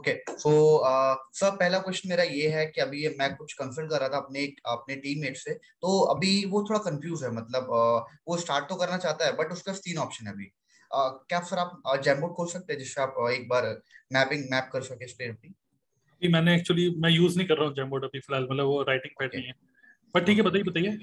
Okay so sir पहला question मेरा ये है कि अभी ये मैं कुछ कंसल्ट कर रहा था अपने अपने टीममेट से तो अभी वो थोड़ा कंफ्यूज है मतलब uh, वो स्टार्ट तो करना चाहता है बट उसका तीन ऑप्शन है अभी। Uh, क्या सर आप जैमबोर्ड खोल सकते हैं जिससे आप uh, एक बार मैपिंग मैप कर सके स्टेट मैंने एक्चुअली मैं यूज़ नहीं कर रहा हूँ जैमबोर्ड अभी फ़िलहाल मतलब वो राइटिंग पैड नहीं है। पर ठीक है बताइए बताइए।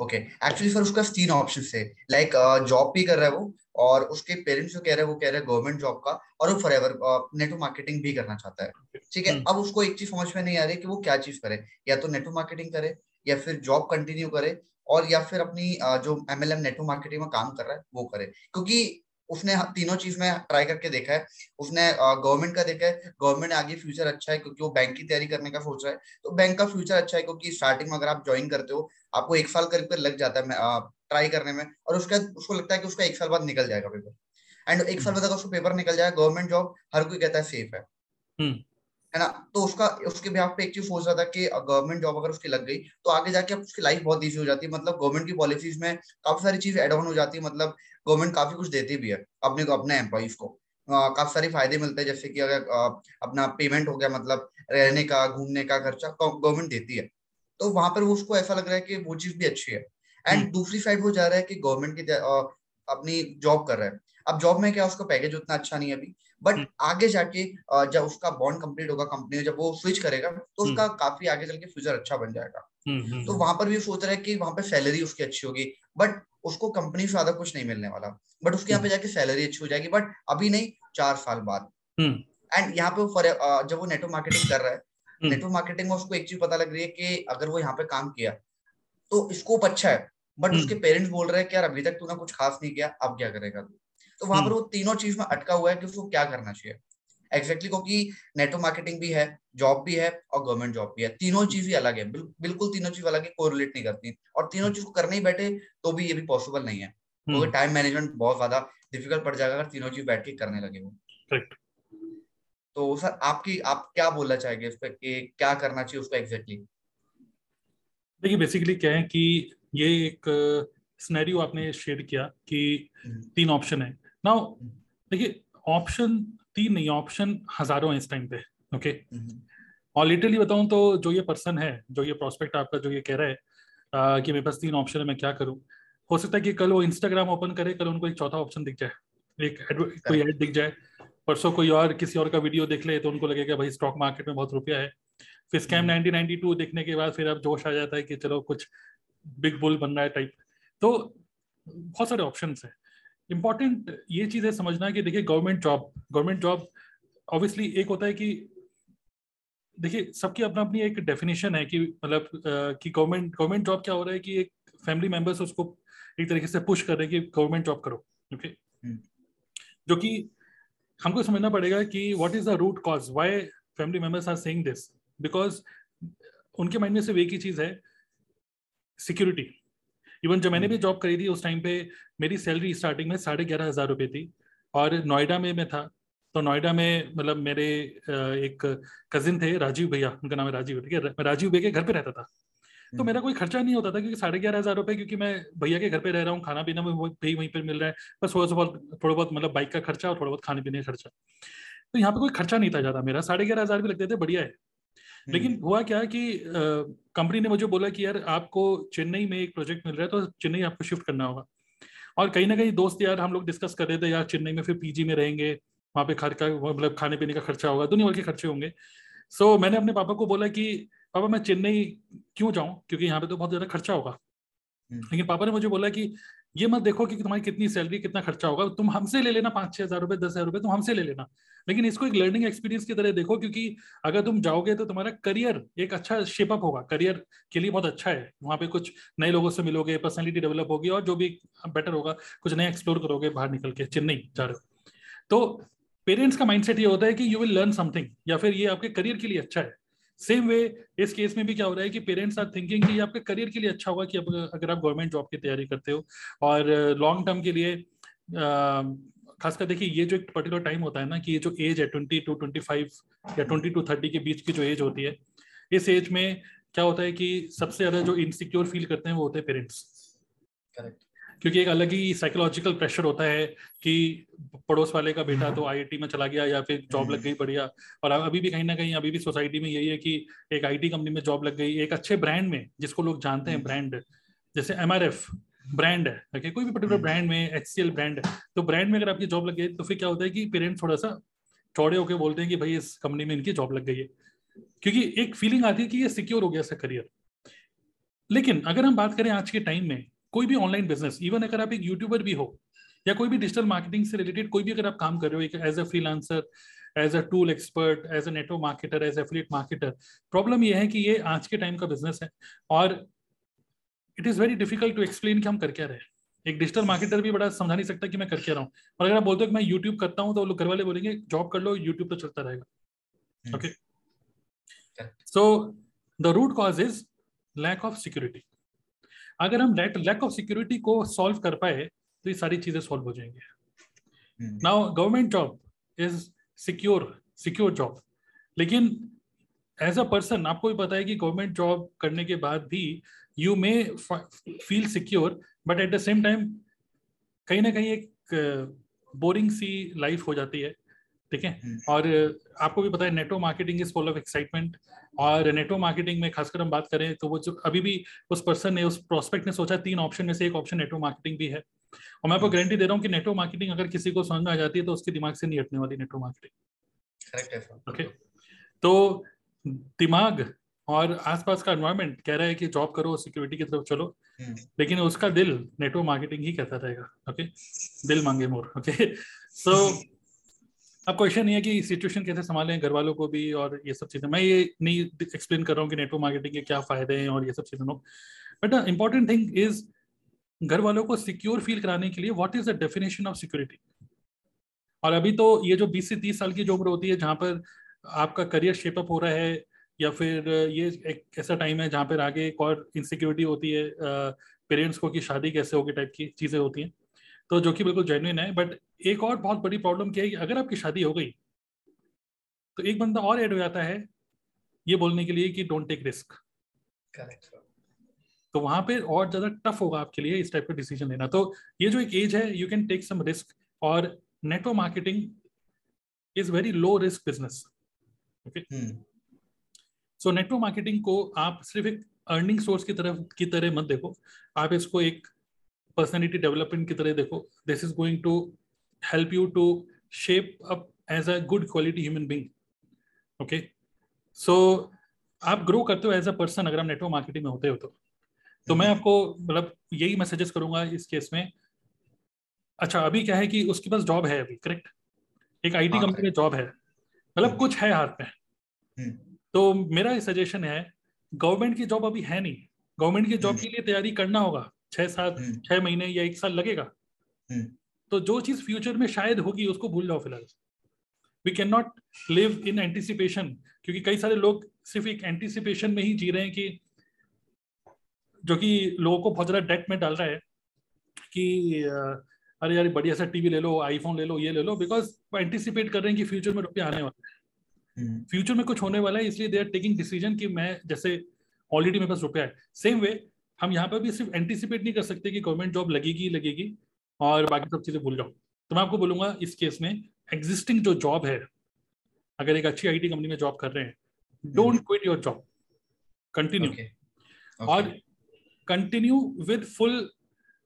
ओके एक्चुअली सर उसका तीन ऑप्शन है लाइक जॉब भी कर रहा है वो और उसके पेरेंट्स जो कह रहे हैं वो कह रहे हैं गवर्नमेंट जॉब का और वो फॉर एवर नेटवर्क मार्केटिंग भी करना चाहता है। ठीक है? हम्म। अब उसको एक चीज़ समझ में नहीं आ रही कि वो क्या चीज़ करे। या तो नेटवर्क मार्केटिंग करे या फिर जॉब कंटिन्यू करे और या फिर अपनी जो एमएलएम नेटवर्क मार्केटिंग में काम कर रहा है वो करे। क्योंकि उसने तीनों चीज़ में ट्राई करके देखा है। उसने गवर्नमेंट का देखा है। गवर्नमेंट आगे फ्यूचर अच्छा है क्योंकि वो बैंक की तैयारी करने का सोच रहा है। तो बैंक का फ्यूचर अच्छा है क्योंकि स्टार्टिंग में अगर आप ज्वाइन करते हो आपको एक साल करीब लग जाता है ट्राई करने में और उसका उसको लगता है कि उसका एक साल बाद निकल जाएगा पेपर एंड एक साल बाद अगर उसको पेपर निकल जाए गवर्नमेंट जॉब हर कोई कहता है सेफ़ है। हम्म। है ना? तो उसका उसके बिहाफ पे एक चीज़ सोच रहा था कि गवर्नमेंट जॉब अगर उसकी लग गई तो आगे जाके उसकी लाइफ बहुत ईजी हो जाती है। मतलब गवर्नमेंट की पॉलिसीज़ में काफ़ी सारी चीज़ एड ऑन हो जाती है। मतलब गवर्नमेंट काफ़ी कुछ देती भी है अपने अपने एम्प्लॉइज को। काफ़ी सारे फ़ायदे मिलते हैं जैसे कि अगर अपना पेमेंट हो गया मतलब रहने का घूमने का खर्चा गवर्नमेंट देती है। तो वहाँ पर वो उसको ऐसा लग रहा है कि वो चीज़ भी अच्छी है। And hmm. दूसरी साइड वो जा रहा है कि गवर्नमेंट की अपनी जॉब कर रहा है। अब जॉब में क्या उसका पैकेज उतना अच्छा नहीं है अभी? But hmm. आगे जाके जब उसका बॉन्ड कंप्लीट होगा कंपनी में जब वो स्विच करेगा तो हम्म। उसका काफ़ी आगे चल के फ्यूचर अच्छा बन जाएगा तो वहाँ पर भी सोच रहा है कि वहाँ पर सैलरी उसकी अच्छी होगी बट उसको कंपनी से ज़्यादा कुछ नहीं मिलने वाला बट उसके यहाँ पे जाके सैलरी अच्छी हो जाएगी बट अभी नहीं चार साल बाद एंड यहाँ पे जब वो नेटवर्क मार्केटिंग कर रहा है नेटवर्क हम्म। मार्केटिंग में उसको एक चीज़ पता लग रही है कि अगर वो यहाँ पे काम किया तो स्कोप अच्छा है बट हम्म। उसके पेरेंट्स बोल रहे हैं कि यार अभी तक तूने कुछ खास नहीं किया अब क्या करेगा तू तो वहाँ पर हम्म। वो तीनों चीज़ में अटका हुआ है कि उसको क्या करना चाहिए। एग्जैक्टली exactly क्योंकि नेटवर्क मार्केटिंग भी है जॉब भी है और गवर्नमेंट जॉब भी है। तीनों चीज़ ही अलग है। बिल, बिल्कुल तीनों चीज़ अलग है कोरिलेट नहीं करती। और तीनों चीज़ को करने ही बैठे तो भी ये भी पॉसिबल नहीं है। क्योंकि टाइम मैनेजमेंट बहुत ज़्यादा डिफ़िकल्ट पड़ जाएगा अगर तीनों चीज़ बैठ के करने लगे वो तो सर आपकी आप क्या बोलना चाहेंगे इस पर क्या करना चाहिए उसको एग्जैक्टली देखिए बेसिकली क्या है कि ये एक स्नैरियो आपने शेयर किया कि हम्म। तीन ऑप्शन है। नाउ। देखिए ऑप्शन तीन नहीं ऑप्शन हज़ारों हैं इस टाइम पे ओके हम्म। और लिटरली बताऊँ तो जो ये पर्सन है जो ये प्रोस्पेक्ट आपका जो ये कह रहा है आ, कि मेरे पास तीन ऑप्शन है मैं क्या करूँ? हो सकता है कि कल वो इंस्टाग्राम ओपन करे कल उनको एक चौथा ऑप्शन दिख जाए एक कोई एड दिख जाए परसों कोई और किसी और का वीडियो देख ले तो उनको लगेगा भाई स्टॉक मार्केट में बहुत रुपया है। फिर स्कैम नाइनटीन नाइनटी टू देखने के बाद फिर अब जोश आ जाता है कि चलो कुछ बिग बुल बन रहा है टाइप तो बहुत सारे ऑप्शन है। इंपॉर्टेंट ये चीज़ है समझना कि देखिए government job government job obviously एक होता है कि देखिए सबकी अपना अपनी एक डेफिनेशन है कि मतलब कि गवर्नमेंट गवर्नमेंट जॉब क्या हो रहा है कि एक फैमिली मेंबर्स उसको एक तरीके से पुश कर रहे हैं कि गवर्नमेंट जॉब करो ओके हम्म। जो कि हमको समझना पड़ेगा कि what is the root cause why family members are saying this because उनके माइंड में सिर्फ़ एक ही चीज़ है सिक्योरिटी इवन जब मैंने भी जॉब करी थी उस टाइम पे मेरी सैलरी स्टार्टिंग में साढ़े ग्यारह हज़ार रुपये थी। और नोएडा में मैं था। तो नोएडा में मतलब मेरे एक कजिन थे राजीव भैया उनका नाम है राजीव ठीक है? मैं राजीव भैया के घर पे रहता था। तो हम्म। मेरा कोई खर्चा नहीं होता था क्योंकि साढ़े ग्यारह हज़ार रुपए क्योंकि मैं भैया के घर पे रह रहा हूँ खाना पीना वही वहीं पर मिल रहा है। बस थोड़ा सा बहुत थोड़ा बहुत मतलब बाइक का खर्चा और थोड़ा बहुत खाने पीने का खर्चा। तो यहाँ पे कोई खर्चा नहीं था ज़्यादा मेरा। साढ़े ग्यारह हज़ार भी लगते थे बढ़िया है। लेकिन हम्म। हुआ क्या कि कंपनी ने मुझे बोला कि यार आपको चेन्नई में एक प्रोजेक्ट मिल रहा है तो चेन्नई आपको शिफ्ट करना होगा और कहीं ना कहीं दोस्त यार हम लोग डिस्कस कर रहे थे यार चेन्नई में फिर पीजी में रहेंगे वहाँ पे खर्च मतलब खाने पीने का खर्चा होगा दुनिया भर के खर्चे होंगे सो so, मैंने अपने पापा को बोला कि पापा मैं चेन्नई क्यों जाऊँ क्योंकि यहाँ पे तो बहुत ज़्यादा खर्चा होगा हम्म। लेकिन पापा ने मुझे बोला कि ये मत देखो कि तुम्हारी कितनी सैलरी कितना खर्चा होगा। तुम हमसे ले लेना पाँच छह हज़ार रुपए, दस हज़ार रुपए, तुम हमसे ले लेना। लेकिन इसको एक लर्निंग एक्सपीरियंस की तरह देखो, क्योंकि अगर तुम जाओगे तो तुम्हारा करियर एक अच्छा शेपअप होगा। करियर के लिए बहुत अच्छा है। वहाँ पे कुछ नए लोगों से मिलोगे पर्सनैलिटी डेवलप होगी और जो भी बेटर होगा, कुछ नया एक्सप्लोर करोगे बाहर निकल के, चेन्नई जा रहे हो। तो पेरेंट्स का माइंडसेट ये होता है कि यू विल लर्न समथिंग या फिर ये आपके करियर के लिए अच्छा है। सेम वे इस केस में भी क्या हो रहा है कि पेरेंट्स आर थिंकिंग कि आपके करियर के लिए अच्छा होगा कि अगर आप गवर्नमेंट जॉब की तैयारी करते हो। और लॉन्ग टर्म के लिए खासकर देखिए, ये जो एक पर्टिकुलर टाइम होता है ना कि ये जो एज है ट्वेंटी टू ट्वेंटी फाइव या ट्वेंटी टू थर्टी के बीच की जो एज होती है, इस एज में क्या होता है कि सबसे ज़्यादा जो इनसिक्योर फील करते हैं वो होते हैं पेरेंट्स क्योंकि एक अलग ही साइकोलॉजिकल प्रेशर होता है कि पड़ोस वाले का बेटा तो आईआईटी में चला गया या फिर जॉब लग गई बढ़िया। और अभी भी कहीं ना कहीं अभी भी सोसाइटी में यही है कि एक आईटी कंपनी में जॉब लग गई एक अच्छे ब्रांड में जिसको लोग जानते हैं ब्रांड जैसे एमआरएफ ब्रांड है ओके कोई भी पर्टिकुलर ब्रांड में एचसीएल ब्रांड है तो ब्रांड में अगर आपकी जॉब लग गई तो फिर क्या होता है कि पेरेंट्स थोड़ा सा चौड़े होकर बोलते हैं कि भाई इस कंपनी में इनकी जॉब लग गई है। क्योंकि एक फीलिंग आती है कि ये सिक्योर हो गया इसका करियर लेकिन अगर हम बात करें आज के टाइम में कोई भी ऑनलाइन बिज़नेस इवन अगर आप एक यूट्यूबर भी हो या कोई भी डिजिटल मार्केटिंग से रिलेटेड कोई भी अगर आप काम कर रहे हो एक as a freelancer as a tool expert as a network marketer as affiliate marketer problem ये है कि ये आज के टाइम का बिज़नेस है और it is very difficult to explain कि हम कर क्या रहे हैं। एक डिजिटल मार्केटर भी बड़ा समझा नहीं सकता कि मैं कर क्या रहा हूँ। और अगर आप बोलते हो कि मैं यूट्यूब करता हूँ तो लोग घर वाले बोलेंगे जॉब कर लो यूट्यूब तो चलता रहेगा। Okay so the root cause is lack of security अगर हम लैक ऑफ़ सिक्योरिटी को सॉल्व कर पाए तो ये सारी चीज़ें सॉल्व हो जाएँगे। Now government job is secure secure job लेकिन एज अ पर्सन आपको भी पता है कि गवर्नमेंट जॉब करने के बाद भी you may feel secure but at the same time कहीं ना कहीं एक बोरिंग सी लाइफ हो जाती है। ठीक है? हम्म। और आपको भी पता है network marketing is full of excitement और नेटो मार्केटिंग में खासकर हम बात करें तो वो जो अभी भी उस पर्सन ने उस प्रोस्पेक्ट ने सोचा तीन ऑप्शन में से एक ऑप्शन नेटो मार्केटिंग भी है। और मैं आपको गारंटी दे रहा हूँ कि नेटो मार्केटिंग अगर किसी को समझ में आ जाती है तो उसके दिमाग से नहीं हटने वाली नेटो मार्केटिंग ओके तो दिमाग और आसपास का एनवायरमेंट कह रहा है कि जॉब करो सिक्योरिटी की तरफ़ चलो। हम्म। लेकिन उसका दिल नेटवर्क मार्केटिंग ही कहता रहेगा। ओके दिल मांगे मोर। ओके सो अब क्वेश्चन ये है कि सिचुएशन कैसे संभालें घर वालों को भी और ये सब चीज़ें। मैं ये नहीं एक्सप्लेन कर रहा हूँ कि नेटवर्क मार्केटिंग के क्या फ़ायदे हैं और ये सब चीज़ें बट इंपॉर्टेंट थिंग इज़ घर वालों को सिक्योर फील कराने के लिए what is the definition of security और अभी तो ये जो 20 से 30 साल की जो उम्र होती है, जहाँ पर आपका करियर शेपअप हो रहा है या फिर ये एक ऐसा टाइम है जहाँ पर आगे एक और इनसिक्योरिटी होती है पेरेंट्स को कि शादी कैसे होगी टाइप की चीज़ें होती हैं। तो जो कि बिल्कुल जेन्युइन है बट एक और बहुत बड़ी प्रॉब्लम क्या है कि अगर आपकी शादी हो गई तो एक बंदा और ऐड हो जाता है ये बोलने के लिए कि डोंट टेक रिस्क करेक्ट तो वहाँ पे और ज़्यादा टफ होगा आपके लिए इस टाइप का डिसीज़न लेना। तो ये जो एक एज है you can take some risk और network marketing is very low risk business okay so network marketing को आप सिर्फ़ एक अर्निंग सोर्स की तरफ़ की तरह मत देखो। आप इसको एक पर्सनैलिटी डेवलपमेंट की तरह देखो। This is going to help you to shape up as a good quality human being okay so आप ग्रो करते हो एज अ पर्सन अगर आप नेटवर्क मार्केटिंग में होते हो तो। तो मैं आपको मतलब यही मैं सजेस्ट करूँगा इस केस में। अच्छा अभी क्या है कि उसके पास जॉब है अभी करेक्ट एक आईटी कंपनी हाँ, में जॉब है। मतलब हम्म। कुछ है हाथ में। हम्म। तो मेरा सजेशन है गवर्नमेंट की जॉब अभी है नहीं। गवर्नमेंट की जॉब हम्म। के लिए तैयारी करना होगा। छह सात हम्म। छह महीने या एक साल लगेगा। हम्म। तो जो चीज़ फ्यूचर में शायद होगी उसको भूल जाओ फ़िलहाल। We can not live in anticipation क्योंकि कई सारे लोग सिर्फ़ एक एंटिसिपेशन में ही जी रहे हैं कि जो कि लोगों को बहुत ज़्यादा डेट में डाल रहा है कि अरे यार बढ़िया सा टीवी ले लो आईफोन ले लो ये ले लो बिकॉज़ वो एंटिसिपेट कर रहे हैं कि फ्यूचर में रुपये आने वाले हैं। Future hmm. में कुछ होने वाला है इसलिए दे आर टेकिंग डिसीज़न कि मैं जैसे ऑलरेडी मेरे पास रुपया है। सेम वे हम यहाँ पर भी सिर्फ़ एंटिसिपेट नहीं कर सकते कि गवर्नमेंट जॉब लगेगी लगेगी। और बाकी सब चीज़ें भूल जाओ। तो मैं आपको बोलूँगा इस केस में एग्जिस्टिंग जो जॉब है अगर एक अच्छी आईटी कंपनी में जॉब कर रहे हैं don't quit your job continue और कंटिन्यू विद फुल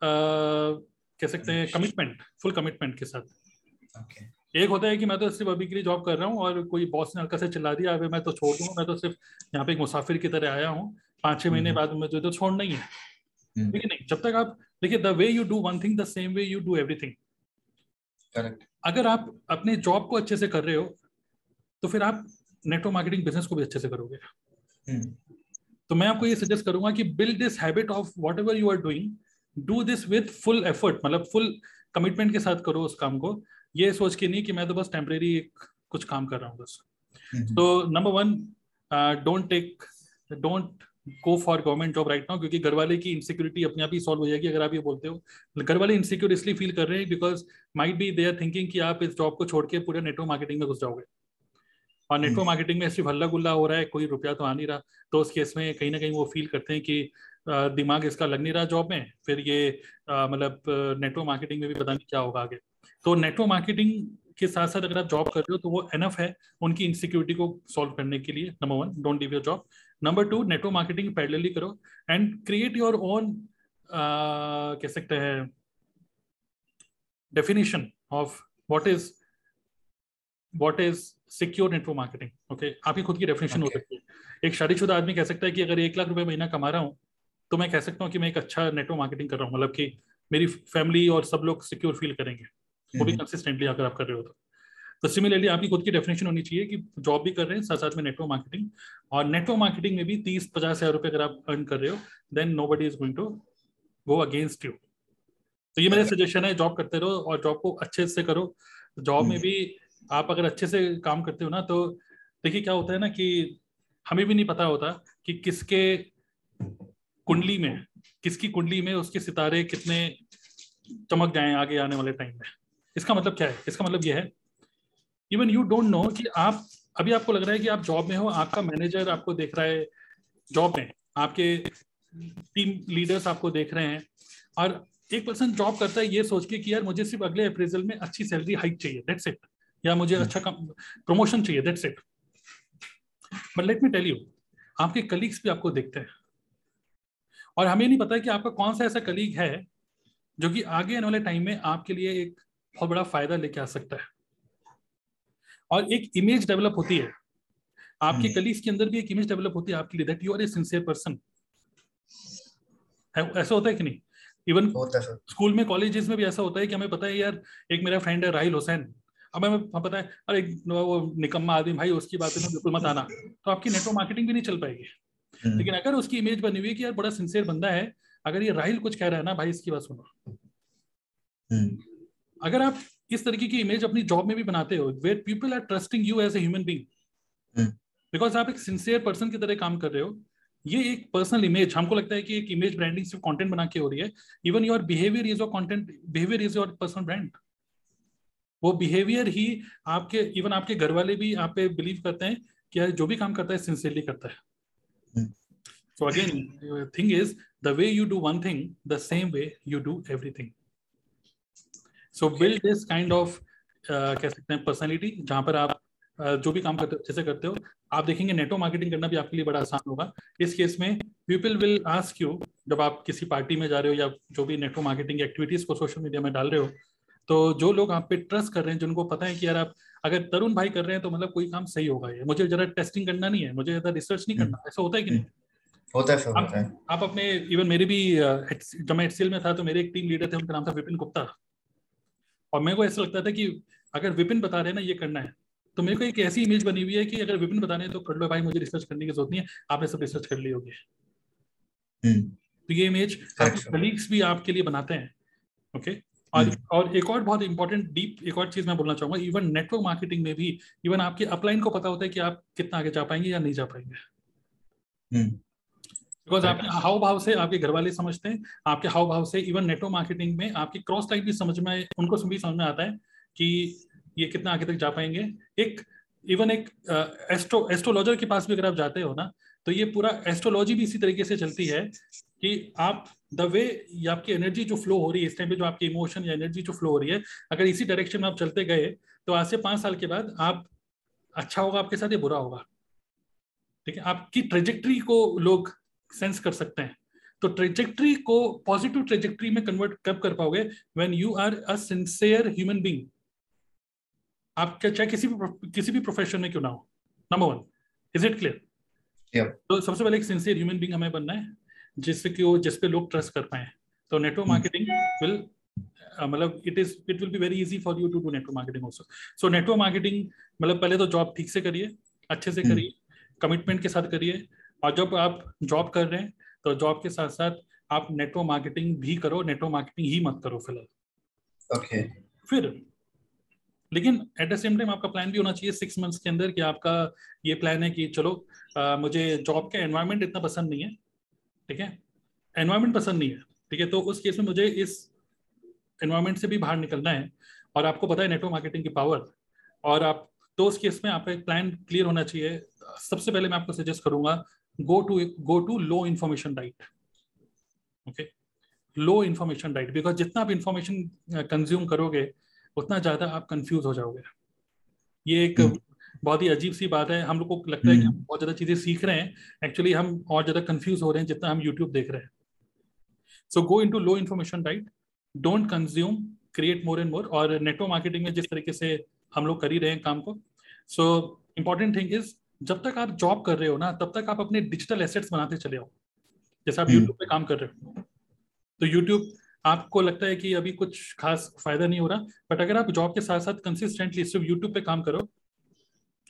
कह सकते हैं कमिटमेंट फुल कमिटमेंट के साथ। Okay. एक होता है कि मैं तो सिर्फ़ अभी के लिए जॉब कर रहा हूँ और कोई बॉस ने हल्का से चिल्ला दिया अभी मैं तो छोड़ दूँगा मैं तो सिर्फ़ यहाँ पे एक मुसाफिर की तरह आया हूँ। पाँच छह महीने हम्म। बाद मुझे तो छोड़ना ही है। ठीक है नहीं जब तक आप देखिए the way you do one thing the same way you do everything correct अगर आप अपने जॉब को अच्छे से कर रहे हो तो फिर आप नेटवर्क मार्केटिंग बिज़नेस को भी अच्छे से करोगे। हम्म। तो मैं आपको ये सजेस्ट करूँगा कि build this habit of whatever you are doing do this with full effort मतलब फुल कमिटमेंट के साथ करो उस काम को। ये सोच के नहीं कि मैं तो बस टेम्परेरी कुछ काम कर रहा हूँ बस। तो number one don't take don't go for government job right now क्योंकि घर वाले की इनसिक्योरिटी अपने आप ही सॉल्व हो जाएगी अगर आप ये बोलते हो। घर वाले इनसिक्योर इसलिए फील कर रहे हैं because might be they are thinking कि आप इस जॉब को छोड़ के पूरे नेटवर्क मार्केटिंग में घुस जाओगे। और नेटवर्क मार्केटिंग में सिर्फ़ हल्ला गुल्ला हो रहा है कोई रुपया तो आ नहीं रहा। तो उस केस में कहीं ना कहीं वो फील करते हैं कि दिमाग इसका लग नहीं रहा जॉब में। फिर ये मतलब नेटवर्क मार्केटिंग में भी पता नहीं क्या होगा आगे। तो नेटवर्क मार्केटिंग के साथ साथ अगर आप जॉब कर रहे हो तो वो एनफ है उनकी इनसिक्योरिटी को सॉल्व करने के लिए number one don't leave your job number two network marketing parallelly करो एंड क्रिएट योर ओन कह सकते हैं definition of what is what is secure network marketing okay आपकी खुद की डेफिनेशन okay. हो सकती है। एक शादीशुदा आदमी कह सकता है कि अगर एक लाख रुपए महीना कमा रहा हूँ तो मैं कह सकता हूँ कि मैं एक अच्छा नेटवर्क मार्केटिंग कर रहा हूँ मतलब कि मेरी फैमिली और सब लोग सिक्योर फील करेंगे। वो भी कंसिस्टेंटली अगर आप कर रहे हो तो। तो सिमिलरली आपकी खुद की डेफिनेशन होनी चाहिए कि जॉब भी कर रहे हैं साथ साथ में नेटवर्क मार्केटिंग और नेटवर्क मार्केटिंग में भी तीस पचास हज़ार रुपए अगर आप अर्न कर रहे हो then nobody is going to go against you तो ये मेरा सजेशन है जॉब करते रहो और जॉब को अच्छे से करो। जॉब में hmm. भी आप अगर अच्छे से काम करते हो ना तो देखिए क्या होता है ना कि हमें भी नहीं पता होता कि किसके कुंडली में किसकी कुंडली में उसके सितारे कितने चमक जाए आगे आने वाले टाइम में। इसका मतलब क्या है? इसका मतलब यह है इवन यू डोंट नो कि आप अभी आपको लग रहा है कि आप जॉब में हो आपका मैनेजर आपको देख रहा है जॉब में आपके टीम लीडर्स आपको देख रहे हैं। और एक पर्सन जॉब करता है ये सोच के कि यार मुझे सिर्फ़ अगले अप्रेजल में अच्छी सैलरी हाइक चाहिए दैट्स इट या मुझे hmm. अच्छा प्रमोशन चाहिए that's it but let me tell you आपके कलीग्स भी आपको देखते हैं। और हमें नहीं पता कि आपका कौन सा ऐसा कलीग है जो कि आगे आने वाले टाइम में आपके लिए एक बहुत बड़ा फ़ायदा लेके आ सकता है। और एक इमेज डेवलप होती है। आपके कलीग्स hmm. के अंदर भी एक इमेज डेवलप होती है आपके लिए that you are a sincere person ऐसा होता है कि नहीं? इवन स्कूल में कॉलेजेस में भी ऐसा होता है कि हमें पता है यार एक मेरा फ्रेंड है राहिल हुसैन। अब हमें पता है अरे वो निकम्मा आदमी भाई उसकी बातें में बिल्कुल मत आना। तो आपकी नेटवर्क मार्केटिंग भी नहीं चल पाएगी। हम्म। लेकिन अगर उसकी इमेज बनी हुई है कि यार बड़ा सिंसियर बंदा है अगर ये राहिल कुछ कह रहा है ना भाई इसकी बात सुनो। हम्म। अगर आप इस तरीके की इमेज अपनी जॉब में भी बनाते हो where people are trusting you as a human being because आप एक सिंसियर पर्सन की तरह काम कर रहे हो ये एक पर्सनल इमेज हमको लगता है कि एक इमेज ब्रांडिंग सिर्फ़ कंटेंट बना के हो रही है. Even your behaviour is your content behaviour is your personal brand वो बिहेवियर ही आपके इवन आपके घर वाले भी आप पे बिलीव करते हैं कि जो भी काम करता है सिंसियरली करता है. So again thing is the way you do one thing the same way you do everything so build this kind of कह सकते हैं पर्सनैलिटी जहाँ पर आप uh, जो भी काम करते जैसे करते हो आप देखेंगे नेटवर्क मार्केटिंग करना भी आपके लिए बड़ा आसान होगा। इस केस में पीपल विल आस्क यू जब आप किसी पार्टी में जा रहे हो या जो भी नेटवर्क मार्केटिंग एक्टिविटीज़ को सोशल मीडिया में डाल रहे हो तो जो लोग आप पे ट्रस्ट कर रहे हैं जिनको पता है कि यार आप अगर तरुण भाई कर रहे हैं तो मतलब कोई काम सही होगा ये। मुझे जरा टेस्टिंग करना नहीं है मुझे ज़्यादा रिसर्च नहीं करना ऐसा होता है कि नहीं? होता है आप, होता है। आप अपने इवन मेरे भी जब मैं एचसीएल में था तो मेरे एक टीम लीडर थे उनका नाम था विपिन गुप्ता। और मेरे को ऐसा लगता था कि अगर विपिन बता रहे हैं ना ये करना है तो मेरे को एक ऐसी इमेज बनी हुई है कि अगर विपिन बता रहे हैं तो कर लो भाई मुझे रिसर्च करने की ज़रूरत नहीं है आपने सब रिसर्च कर ली होगी। हम्म। तो ये इमेज आपके कलीग्स भी आपके लिए बनाते हैं ओके और हम्म। और एक और बहुत इंपॉर्टेंट डीप एक और चीज़ मैं बोलना चाहूँगा इवन नेटवर्क मार्केटिंग में भी इवन आपके अपलाइन को पता होता है कि आप कितना आगे जा पाएँगे या नहीं जा पाएँगे। बिकॉज़। आपके हाव भाव से आपके घर वाले समझते हैं आपके हाव भाव से इवन नेटवर्क मार्केटिंग में आपकी क्रॉस लाइन भी समझ में उनको भी समझ में आता है कि ये कितना आगे तक जा पाएँगे एक इवन एक एस्ट्रो एस्ट्रोलॉजर के पास भी अगर आप जाते हो ना तो ये पूरा एस्ट्रोलॉजी भी इसी तरीके से चलती है कि आप द वे आपकी एनर्जी जो फ्लो हो रही है इस टाइम पे जो आपकी इमोशन या एनर्जी जो फ्लो हो रही है अगर इसी डायरेक्शन में आप चलते गए तो आज से पाँच साल के बाद आप अच्छा होगा आपके साथ या बुरा होगा ठीक है आपकी ट्रेजेक्ट्री को लोग सेंस कर सकते हैं। तो ट्रेजेक्ट्री को पॉजिटिव ट्रेजेक्ट्री में कन्वर्ट कब कर पाओगे? When you are a sincere human being आप क्या चाहे किसी भी किसी भी प्रोफेशन में क्यों ना हो। Number one is it clear तो सबसे पहले एक सिंसियर ह्यूमन बीइंग हमें बनना है जिससे कि वो जिस पे लोग ट्रस्ट कर पाए। तो नेटवर्क मार्केटिंग विल मतलब it is it will be very easy for you to do network marketing also so network marketing मतलब पहले तो जॉब ठीक से करिए अच्छे से hmm. करिए कमिटमेंट के साथ करिए और जब आप जॉब कर रहे हैं तो जॉब के साथ साथ आप नेटवर्क मार्केटिंग भी करो नेटवर्क मार्केटिंग ही मत करो फ़िलहाल। Okay okay. फिर लेकिन एट द सेम टाइम आपका प्लान भी होना चाहिए सिक्स मंथ्स के अंदर कि आपका ये प्लान है कि चलो आ, मुझे जॉब का एनवायरनमेंट इतना पसंद नहीं है ठीक है? एनवायरमेंट पसंद नहीं है ठीक है? तो उस केस में मुझे इस एनवायरमेंट से भी बाहर निकलना है और आपको पता है नेटवर्क मार्केटिंग की पावर और आप तो उस केस में आपका एक प्लान क्लियर होना चाहिए। सबसे पहले मैं आपको सजेस्ट करूँगा go to go to low information diet okay low information diet because जितना आप इंफॉर्मेशन कंज्यूम करोगे उतना ज़्यादा आप कंफ्यूज हो जाओगे। ये एक hmm. बहुत ही अजीब सी बात है। हम लोग को लगता है कि हम बहुत ज़्यादा चीज़ें सीख रहे हैं। एक्चुअली हम और ज़्यादा कंफ्यूज हो रहे हैं जितना हम यूट्यूब देख रहे हैं। So go in to low information diet don't consume create more and more और नेटवर्क मार्केटिंग में जिस तरीके से हम लोग कर ही रहे हैं काम को। सो इंपॉर्टेंट थिंग इज़ जब तक आप जॉब कर रहे हो ना तब तक आप अपने डिजिटल एसेट्स बनाते चले हो जैसे आप यूट्यूब पे काम कर रहे हो। तो यूट्यूब आपको लगता है कि अभी कुछ खास फ़ायदा नहीं हो रहा बट अगर आप जॉब के साथ साथ कंसिस्टेंटली सिर्फ़ यूट्यूब पे काम करो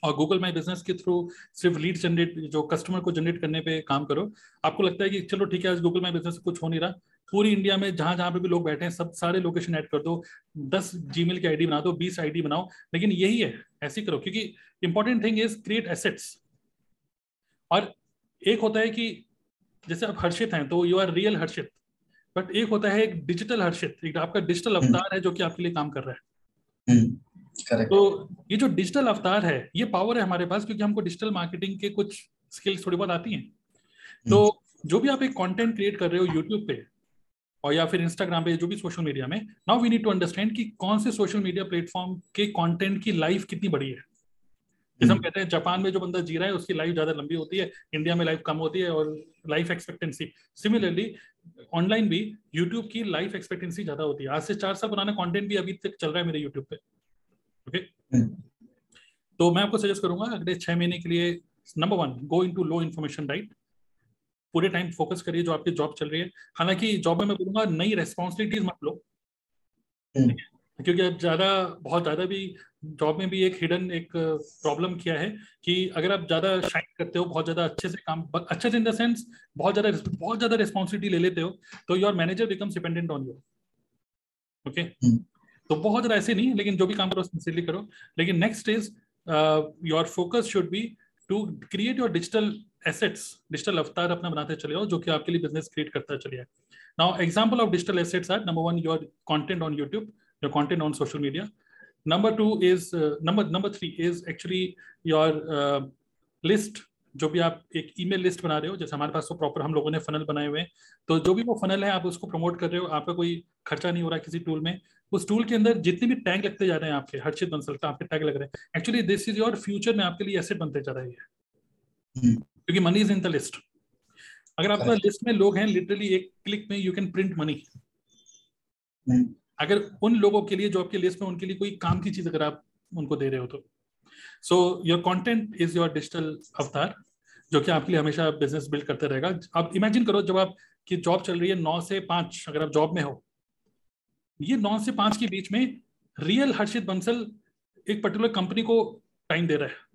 और गूगल माई बिज़नेस के थ्रू सिर्फ़ लीड जनरेट जो कस्टमर को जनरेट करने पे काम करो आपको लगता है कि चलो ठीक है आज गूगल माई बिज़नेस कुछ हो नहीं रहा। पूरी इंडिया में जहाँ जहाँ पे भी लोग बैठे हैं सब सारे लोकेशन ऐड कर दो दस जीमेल की आईडी बना दो बीस आईडी बनाओ लेकिन यही है ऐसे करो क्योंकि important thing is create assets और एक होता है कि जैसे आप हर्षित हैं तो you are real Harshit but एक होता है एक डिजिटल हर्षित एक आपका डिजिटल हम्म। अवतार है जो कि आपके लिए काम कर रहा है हम्म। तो ये जो डिजिटल अवतार है ये पावर है हमारे पास क्योंकि हमको डिजिटल मार्केटिंग के कुछ स्किल्स थोड़ी बहुत आती हैं हम्म। तो जो भी आप एक कंटेंट क्रिएट कर रहे हो यूट्यूब पे और या फिर इंस्टाग्राम पे जो भी सोशल मीडिया में। Now we need to understand कि कौन से सोशल मीडिया प्लेटफॉर्म के कंटेंट की लाइफ कितनी बड़ी है। जैसे हम हम्म। कहते हैं जापान में जो बंदा जी रहा है उसकी लाइफ ज़्यादा लंबी होती है इंडिया में लाइफ कम होती है और लाइफ एक्सपेक्टेंसी सिमिलरली ऑनलाइन भी यूट्यूब की लाइफ एक्सपेक्टेंसी ज़्यादा होती है। आज से चार साल पुराना कंटेंट भी अभी तक चल रहा है मेरे यूट्यूब पे। ओके तो मैं आपको सजेस्ट करूँगा अगले छह महीने के लिए number one go into low information right पूरे टाइम फोकस करिए जो आपकी जॉब चल रही है। हालाँकि जॉब में मैं बोलूँगा नई रेस्पॉन्सिबिलिटीज मत लो। हम्म। क्योंकि अब ज़्यादा बहुत ज़्यादा भी जॉब में भी एक हिडन एक प्रॉब्लम किया है कि अगर आप ज़्यादा शाइन करते हो बहुत ज़्यादा अच्छे से काम अच्छे से इन द सेंस बहुत ज़्यादा बहुत ज़्यादा रिस्पॉन्सिबिलिटी ले लेते हो तो your manager becomes dependent on you okay तो बहुत ज़्यादा ऐसे नहीं लेकिन जो भी काम करो सिंसियरली करो। लेकिन next is your focus should be to create your digital assets digital avatar अपना बनाते चले हो जो कि आपके लिए बिज़नेस क्रिएट करता चले जाए। Now example of digital assets are number one your content on YouTube your content on social media number two is number number three is actually your list जो भी आप एक ईमेल लिस्ट बना रहे हो, जैसे हमारे पास तो प्रॉपर हम लोगों ने फनल बनाए हुए हैं तो जो भी वो फनल है, आप उसको प्रमोट कर रहे हो, आपका कोई खर्चा नहीं हो रहा किसी टूल में, उस टूल के अंदर जितने भी टैग लगते जा रहे हैं आपके हर्षित बंसल का आपके टैग लग रहे हैं। Actually this is your future में आपके लिए एसेट बनते जा रहे हैं। क्योंकि money is in the list अगर आपका लिस्ट में लोग हैं लिटरली एक क्लिक में यू कैन प्रिंट मनी अगर उन लोगों के लिए जो आपके लिस्ट में उनके लिए कोई काम की चीज़ अगर आप उनको दे रहे हो तो। So your content is your digital avatar जो कि आपके लिए हमेशा बिज़नेस बिल्ड करते रहेगा। आप इमेजिन करो जब आप की जॉब चल रही है नौ से पाँच अगर आप जॉब में हो। ये नौ से पाँच के बीच में रियल हर्षित बंसल एक पर्टिकुलर कंपनी को टाइम दे रहा है।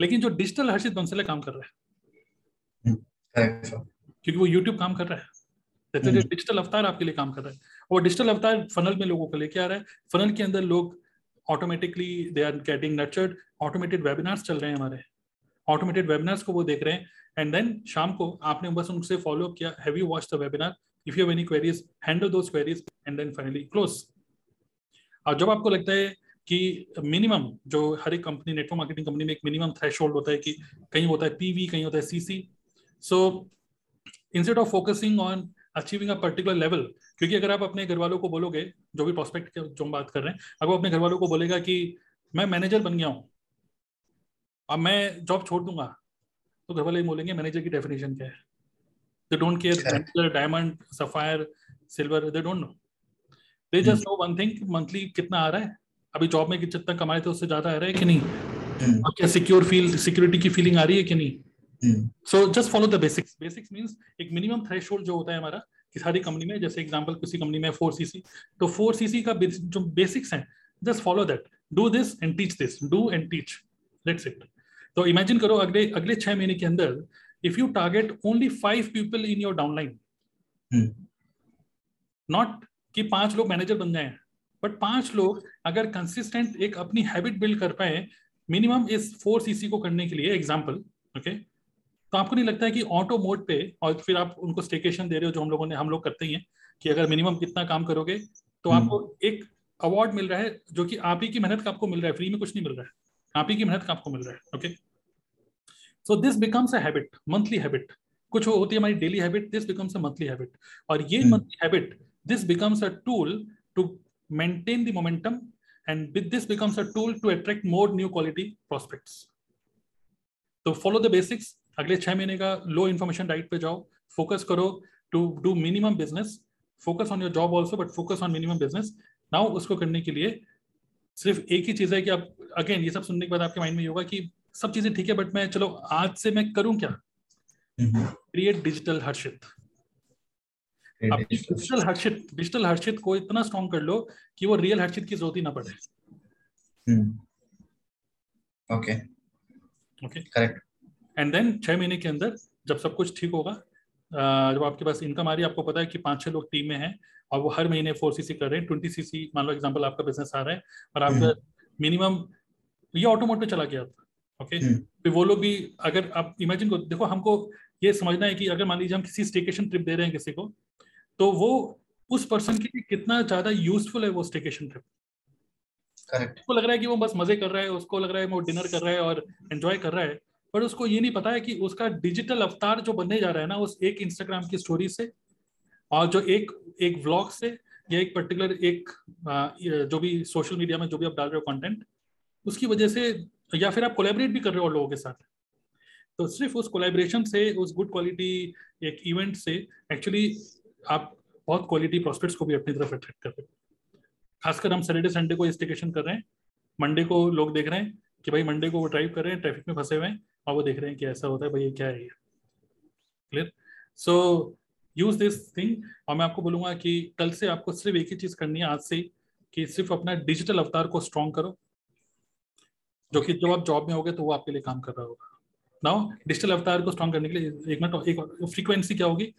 लेकिन जो डिजिटल हर्षित बंसल काम कर रहा है। हम्म, क्योंकि वो यूट्यूब काम कर रहा है। Digital hmm. अवतार आपके लिए काम कर रहा है। और डिजिटल अवतार फनल में लोगों को लेके आ रहा है। फनल के अंदर लोग automatically they are getting nurtured automated webinars चल रहे हैं हमारे। ऑटोमेटेड वेबिनार्स को वो देख रहे हैं। एंड देन शाम को आपने बस उनसे फॉलो अप किया have you watch the webinar if you have any queries handle those queries and then finally close और जब आपको लगता है कि मिनिमम जो हर एक कंपनी नेटवर्क मार्केटिंग कंपनी में एक मिनिमम थ्रेश होता है कि कहीं होता है पीवी कहीं होता है CC so instead of focusing on achieving a particular level क्योंकि अगर आप अपने घर वालों को बोलोगे जो भी प्रोस्पेक्ट जो हम बात कर रहे हैं अगर वो अपने घर वालों को बोलेगा कि मैं मैनेजर बन गया हूँ अब मैं जॉब छोड़ दूँगा तो घर वाले बोलेंगे मैनेजर की डेफिनेशन क्या है? They don't care diamond sapphire silver they don't know they just know one thing monthly कितना आ रहा है? अभी जॉब में जितना कमाए थे उससे ज़्यादा आ रहा है कि नहीं? hmm. क्या सिक्योर फील सिक्योरिटी की फीलिंग आ रही है कि नहीं? So just follow the basics basics means एक मिनिमम थ्रेश जो होता है हमारा कि सारी कंपनी में जैसे एग्ज़ाम्पल किसी कंपनी में फोर सीसी तो फोर सीसी का जो बेसिक्स है just follow that do this and teach this do and teach let's it तो इमेजिन करो अगले अगले छह महीने के अंदर if you target only five people in your downline not कि पाँच लोग मैनेजर बन जाए बट पाँच लोग अगर कंसिस्टेंट एक अपनी हैबिट बिल्ड कर पाए मिनिमम इस फोर सीसी को करने के लिए एग्ज़ाम्पल ओके तो आपको नहीं लगता है कि ऑटो मोड पे और फिर आप उनको स्टेकेशन दे रहे हो जो हम लोगों ने हम लोग करते ही हैं कि अगर मिनिमम कितना काम करोगे तो हम्म। आपको एक अवार्ड मिल रहा है जो कि आप ही की मेहनत का आपको मिल रहा है फ्री में कुछ नहीं मिल रहा है। आप ही की मेहनत का आपको मिल रहा है okay so this becomes a habit monthly habit कुछ होती है हमारी daily habit this becomes a monthly habit और ये monthly habit this becomes a tool to maintain the momentum and with this becomes a tool to attract more new quality prospects तो follow the basics अगले छह महीने का लो information diet पे जाओ. Focus करो to do minimum business focus on your job also but focus on minimum business now उसको करने के लिए सिर्फ़ एक ही चीज़ है कि आप अगेन ये सब सुनने के बाद आपके माइंड में होगा कि सब चीज़ें ठीक है बट मैं चलो आज से मैं करूँ क्या? क्रिएट डिजिटल हर्षित अब डिजिटल हर्षित डिजिटल हर्षित को इतना स्ट्रॉन्ग कर लो कि वो रियल हर्षित की ज़रूरत ही ना पड़े। Okay okay correct and then छह महीने के अंदर जब सब कुछ ठीक होगा जब आपके पास इनकम आ रही है आपको पता है कि पाँच छह लोग टीम में हैं और वो हर महीने फोर सीसी कर रहे हैं। ट्वेंटी सीसी मान लो एग्ज़ाम्पल आपका बिज़नेस आ रहा है और आपका मिनिमम हम्म। ये ऑटोमोट पे चला गया था। Okay hmm. फिर वो लोग भी अगर आप इमेजिन को देखो हमको ये समझना है कि अगर मान लीजिए हम किसी स्टेकेशन ट्रिप दे रहे हैं किसी को तो वो उस पर्सन के लिए कितना ज़्यादा यूजफुल है वो स्टेकेशन ट्रिप करेक्ट उसको लग रहा है कि वो बस मज़े कर रहा है उसको लग रहा है वो डिनर कर रहा है और एंजॉय कर रहा है पर उसको ये नहीं पता है कि उसका डिजिटल अवतार जो बनने जा रहा है ना उस एक इंस्टाग्राम की स्टोरी से और जो एक एक व्लॉग से या एक पर्टिकुलर एक जो भी सोशल मीडिया में जो भी आप डाल रहे हो कंटेंट उसकी वजह से या फिर आप कोलेबरेट भी कर रहे हो लोगों के साथ। तो सिर्फ़ उस कोलेबरेशन से उस गुड क्वालिटी एक इवेंट से एक्चुअली आप बहुत क्वालिटी प्रोस्पेक्ट्स को भी अपनी तरफ़ अट्रैक्ट कर रहे हो। खासकर हम सैटरडे संडे को स्टेकेशन कर रहे हैं। मंडे को लोग देख रहे हैं कि भाई मंडे को वो ड्राइव कर रहे हैं ट्रैफ़िक में फंसे हुए हैं और वो देख रहे हैं कि ऐसा होता है, भाई ये क्या है clear so use this thing और मैं आपको बोलूँगा कि कल से आपको सिर्फ़ एक ही चीज़ करनी है आज से कि सिर्फ़ अपना डिजिटल अवतार को स्ट्रॉन्ग करो। जो कि जब आप जॉब में होगे तो वो आपके लिए काम कर रहा होगा। नाउ डिजिटल अवतार को स्ट्रॉन्ग करने के लिए एक मिनट एक फ्रीक्वेंसी क्या होगी?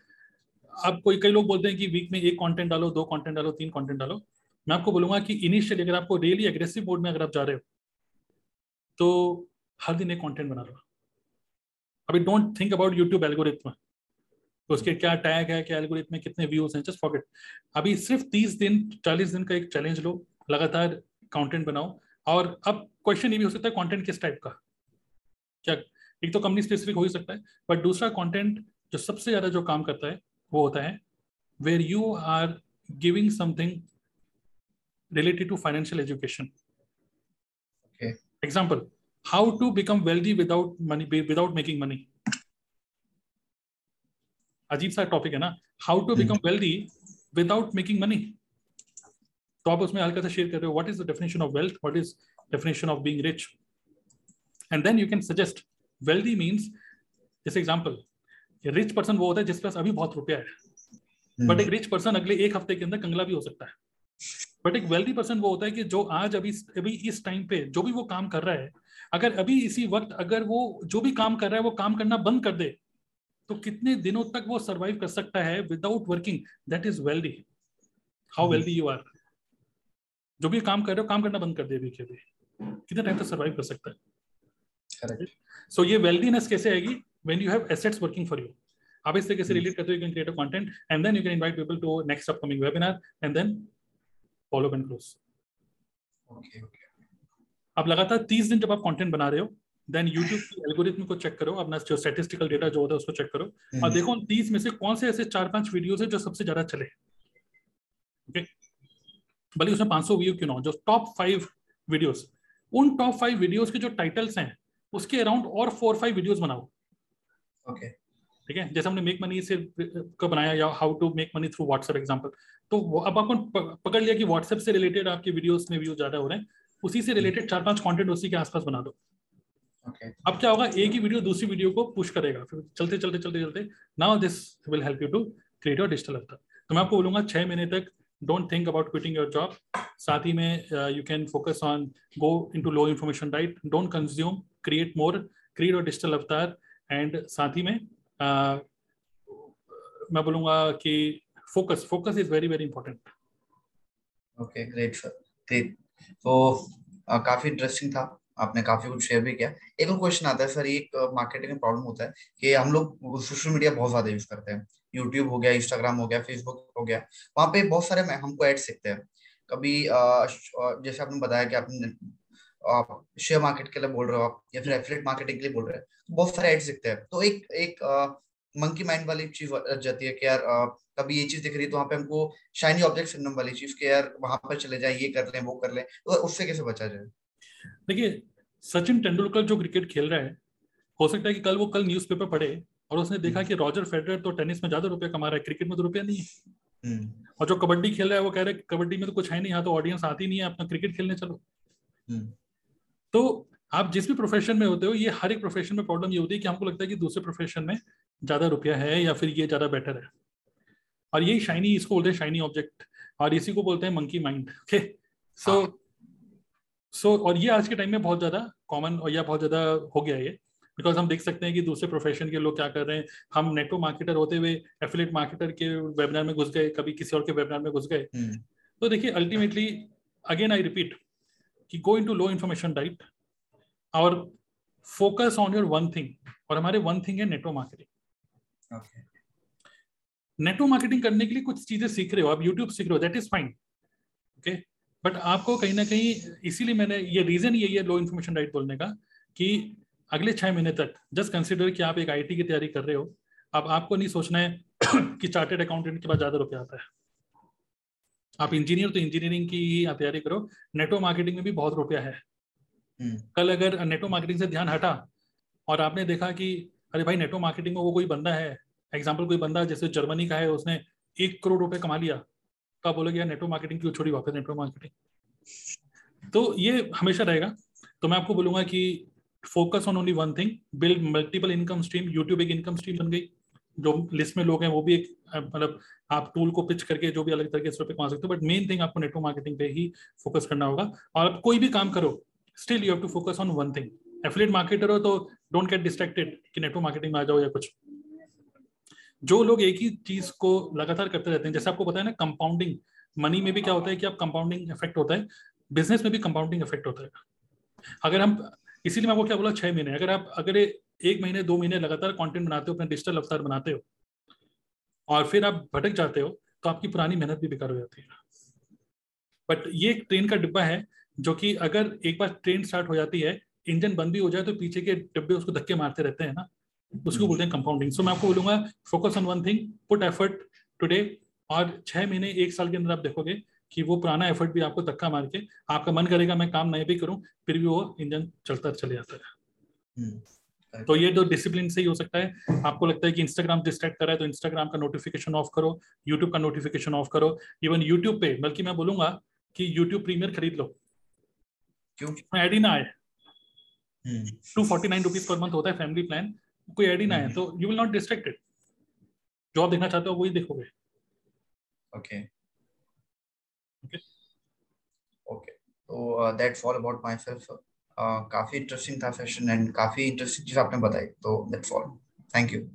आप कोई, कई लोग बोलते हैं कि वीक में एक कंटेंट डालो, दो कंटेंट डालो, तीन कंटेंट डालो। मैं आपको बोलूँगा कि इनिशियली अगर आपको रियली एग्रेसिव मोड में अगर आप जा रहे हो तो हर दिन एक कंटेंट बना लो। अभी don't think about YouTube algorithm तो उसके क्या टैग है, क्या एल्गोरिथम में कितने व्यूज़ हैं जस्ट फॉरगेट अभी सिर्फ़ तीस दिन, चालीस दिन का एक चैलेंज लो, लगातार कंटेंट बनाओ। और अब क्वेश्चन ये भी हो सकता है कंटेंट किस टाइप का? क्या, एक तो कंपनी स्पेसिफिक हो ही सकता है बट दूसरा कंटेंट जो सबसे ज़्यादा जो काम करता है वो होता है where you are giving something related to financial education example how to become wealthy without money without making money अजीब सा टॉपिक है ना? How to become wealthy without making money तो आप उसमें हल्का सा शेयर कर रहे हो what is the definition of wealth what is definition of being rich and then you can suggest wealthy means जैसे एग्ज़ाम्पल रिच पर्सन वो होता है जिसके पास अभी बहुत रुपया है। But hmm. एक रिच पर्सन अगले एक हफ़्ते के अंदर कंगला भी हो सकता है। बट एक वेल्दी पर्सन वो होता है कि जो आज अभी अभी इस टाइम पे जो भी वो काम कर रहा है अगर अभी इसी वक्त अगर वो जो भी काम कर रहा है वो काम करना बंद कर दे तो कितने दिनों तक वो सर्वाइव कर सकता है without working that is wealthy how wealthy you are जो भी काम कर रहे हो काम करना बंद कर दे अभी के अभी कितने टाइम तक सर्वाइव कर सकता है? सो so, ये वेल्दीनेस कैसे आएगी? When you have assets working for you आप इस तरीके से रिलेट करते हो you can create a content and then you can invite people to next upcoming webinar and then follow and close अब लगातार तीस दिन जब आप कंटेंट बना रहे हो देन यूट्यूब की एल्गोरिथम को चेक करो अपना जो स्टैटिस्टिकल डेटा जो होता है उसको चेक करो और हम्म। देखो तीस में से कौन से ऐसे चार पाँच वीडियोस है जो सबसे ज़्यादा चले ओके भले उसमें 500 व्यू क्यों ना जो टॉप फाइव वीडियोस उन टॉप फाइव वीडियोस के जो टाइटल्स हैं उसके अराउंड और फोर फाइव वीडियोस बनाओ। ओके ठीक है? जैसे हमने मेक मनी से का बनाया या how to make money through WhatsApp example तो अब आपको पकड़ लिया कि व्हाट्सएप से रिलेटेड आपके वीडियोस में व्यू ज़्यादा हो रहे हैं उसी से रिलेटेड चार पाँच कंटेंट उसी के आसपास बना दो। Okay. अब क्या होगा एक ही वीडियो दूसरी वीडियो को पुश करेगा फिर चलते चलते चलते चलते now this will help you to create your digital avatar तो मैं आपको बोलूँगा छह महीने तक don't think about quitting your job साथ ही में you can focus on go into low information right don't consume create more create your digital avatar and साथ ही में uh, मैं बोलूँगा कि focus focus is very very important okay great sir great तो काफ़ी इंटरेस्टिंग था। आपने काफ़ी कुछ शेयर भी किया। एक और क्वेश्चन आता है सर एक मार्केटिंग में प्रॉब्लम होता है कि हम लोग सोशल मीडिया बहुत ज़्यादा यूज़ करते हैं। यूट्यूब हो गया इंस्टाग्राम हो गया फेसबुक हो गया। वहाँ पे बहुत सारे हमको एड सीखते हैं। कभी जैसे आपने बताया कि आपने आप शेयर मार्केट के लिए बोल रहे हो आप या फिर एफिलेट मार्केटिंग के लिए बोल रहे हैं तो बहुत सारे एड सीखते हैं तो एक एक मंकी माइंड वाली चीज़ जाती है कि यार कभी ये चीज़ दिख रही है तो वहाँ पे हमको शाइनी ऑब्जेक्ट सिंड्रोम वाली चीज़ के यार वहाँ पर चले जाए ये कर लें वो कर लें तो उससे कैसे बचा जाए देखिए सचिन तेंदुलकर जो क्रिकेट खेल रहा है हो सकता है कि कल वो कल न्यूज़पेपर पढ़े और उसने देखा हम्म। कि रॉजर फेडरर तो टेनिस में ज़्यादा रुपया कमा रहा है क्रिकेट में तो रुपया नहीं है हम्म। और जो कबड्डी खेल रहा है वो कह रहे हैं कबड्डी में तो कुछ है नहीं यहाँ तो ऑडियंस आती नहीं है अपना क्रिकेट खेलने चलो हम्म। तो आप जिस भी प्रोफेशन में होते हो ये हर एक प्रोफेशन में प्रॉब्लम ये होती है कि हमको लगता है कि दूसरे प्रोफेशन में ज़्यादा रुपया है या फिर ये ज़्यादा बेटर है। और यही शाइनी इसको बोलते हैं शाइनी ऑब्जेक्ट और इसी को बोलते हैं monkey mind okay so so और ये आज के टाइम में बहुत ज़्यादा कॉमन और या बहुत ज़्यादा हो गया ये। बिकॉज़ हम देख सकते हैं कि दूसरे प्रोफेशन के लोग क्या कर रहे हैं। हम नेटो मार्केटर होते हुए एफिलेट मार्केटर के वेबिनार में घुस गए कभी किसी और के वेबिनार में घुस गए। हम्म। तो देखिए अल्टीमेटली अगेन आई रिपीट कि go into low information diet और focus on your one thing और हमारे वन थिंग है नेटो मार्केटिंग नेटो मार्केटिंग करने के लिए कुछ चीज़ें सीख रहे हो आप यूट्यूब सीख रहे हो that is fine okay but आपको कहीं ना कहीं इसीलिए मैंने ये रीजन यही है लो इन्फॉर्मेशन डाइट बोलने का कि अगले छह महीने तक जस्ट कंसिडर कि आप एक आईटी की तैयारी कर रहे हो अब आपको नहीं सोचना है कि चार्टेड अकाउंटेंट के पास ज़्यादा रुपया आता है। आप इंजीनियर तो इंजीनियरिंग की ही तैयारी करो। नेटो मार्केटिंग में भी बहुत रुपया है। हम्म। कल अगर नेटो मार्केटिंग से ध्यान हटा और आपने देखा कि अरे भाई नेटो मार्केटिंग में वो कोई बंदा है। एग्ज़ाम्पल कोई बंदा जैसे जर्मनी का है उसने एक करोड़ रुपए कमा लिया तो आप बोलोगे यार नेटो मार्केटिंग क्यों छोड़ी वापस नेटो मार्केटिंग तो ये हमेशा रहेगा। तो मैं आपको बोलूँगा कि focus on only one thing build multiple income stream YouTube एक इनकम स्ट्रीम बन गई। जो लिस्ट में लोग हैं, वो भी एक मतलब आप टूल को पिच करके जो भी अलग तरीके से रुपए कमा सकते हो बट मेन थिंग आपको नेटवर्क मार्केटिंग पे ही फोकस करना होगा। और आप कोई भी काम करो still you have to focus on one thing affiliate marketer हो तो डोंट गेट डिस्ट्रैक्टेड कि नेटवर्क मार्केटिंग में आ जाओ या कुछ। जो लोग एक ही चीज़ को लगातार करते रहते हैं, जैसे आपको पता है ना कंपाउंडिंग मनी में भी क्या होता है कि आप कंपाउंडिंग इफ़ेक्ट होता है बिज़नेस में भी कंपाउंडिंग इफ़ेक्ट होता है। अगर हम, इसीलिए मैं आपको क्या बोला, छह महीने, अगर आप, अगर एक महीने दो महीने लगातार कंटेंट बनाते हो अपने डिजिटल अवतार बनाते हो और फिर आप भटक जाते हो तो आपकी पुरानी मेहनत भी बेकार हो जाती है। बट ये एक ट्रेन का डिब्बा है जो कि अगर एक बार ट्रेन स्टार्ट हो जाती है इंजन बंद भी हो जाए तो पीछे के डिब्बे उसको धक्के मारते रहते हैं ना उसको बोलते हैं कंपाउंडिंग सो मैं आपको बोलूँगा focus on one thing put effort today और छह महीने एक साल के अंदर आप देखोगे कि वो पुराना एफर्ट भी आपको धक्का मार के आपका मन करेगा मैं काम नहीं भी करूँ फिर भी वो इंजन चलता चले जाता है। हम्म, तो ये तो डिसिप्लिन से ही हो सकता है। आपको लगता है कि इंस्टाग्राम डिस्ट्रैक्ट कर रहा है तो इंस्टाग्राम का नोटिफिकेशन ऑफ़ करो यूट्यूब का नोटिफिकेशन ऑफ़ करो। इवन यूट्यूब पे बल्कि मैं बोलूँगा कि यूट्यूब प्रीमियर खरीद लो। क्यों? एड ही ना आए। Two forty nine rupees per month होता है फैमिली प्लान कोई एड ही ना आए हम्म। तो यू विल नॉट डिस्ट्रैक्टेड जो आप देखना चाहते हो वही देखोगे। ओके ओके तो that's all about myself काफ़ी इंटरेस्टिंग था सेशन एंड काफ़ी इंटरेस्टिंग चीज़ आपने बताई तो दैट्स ऑल थैंक यू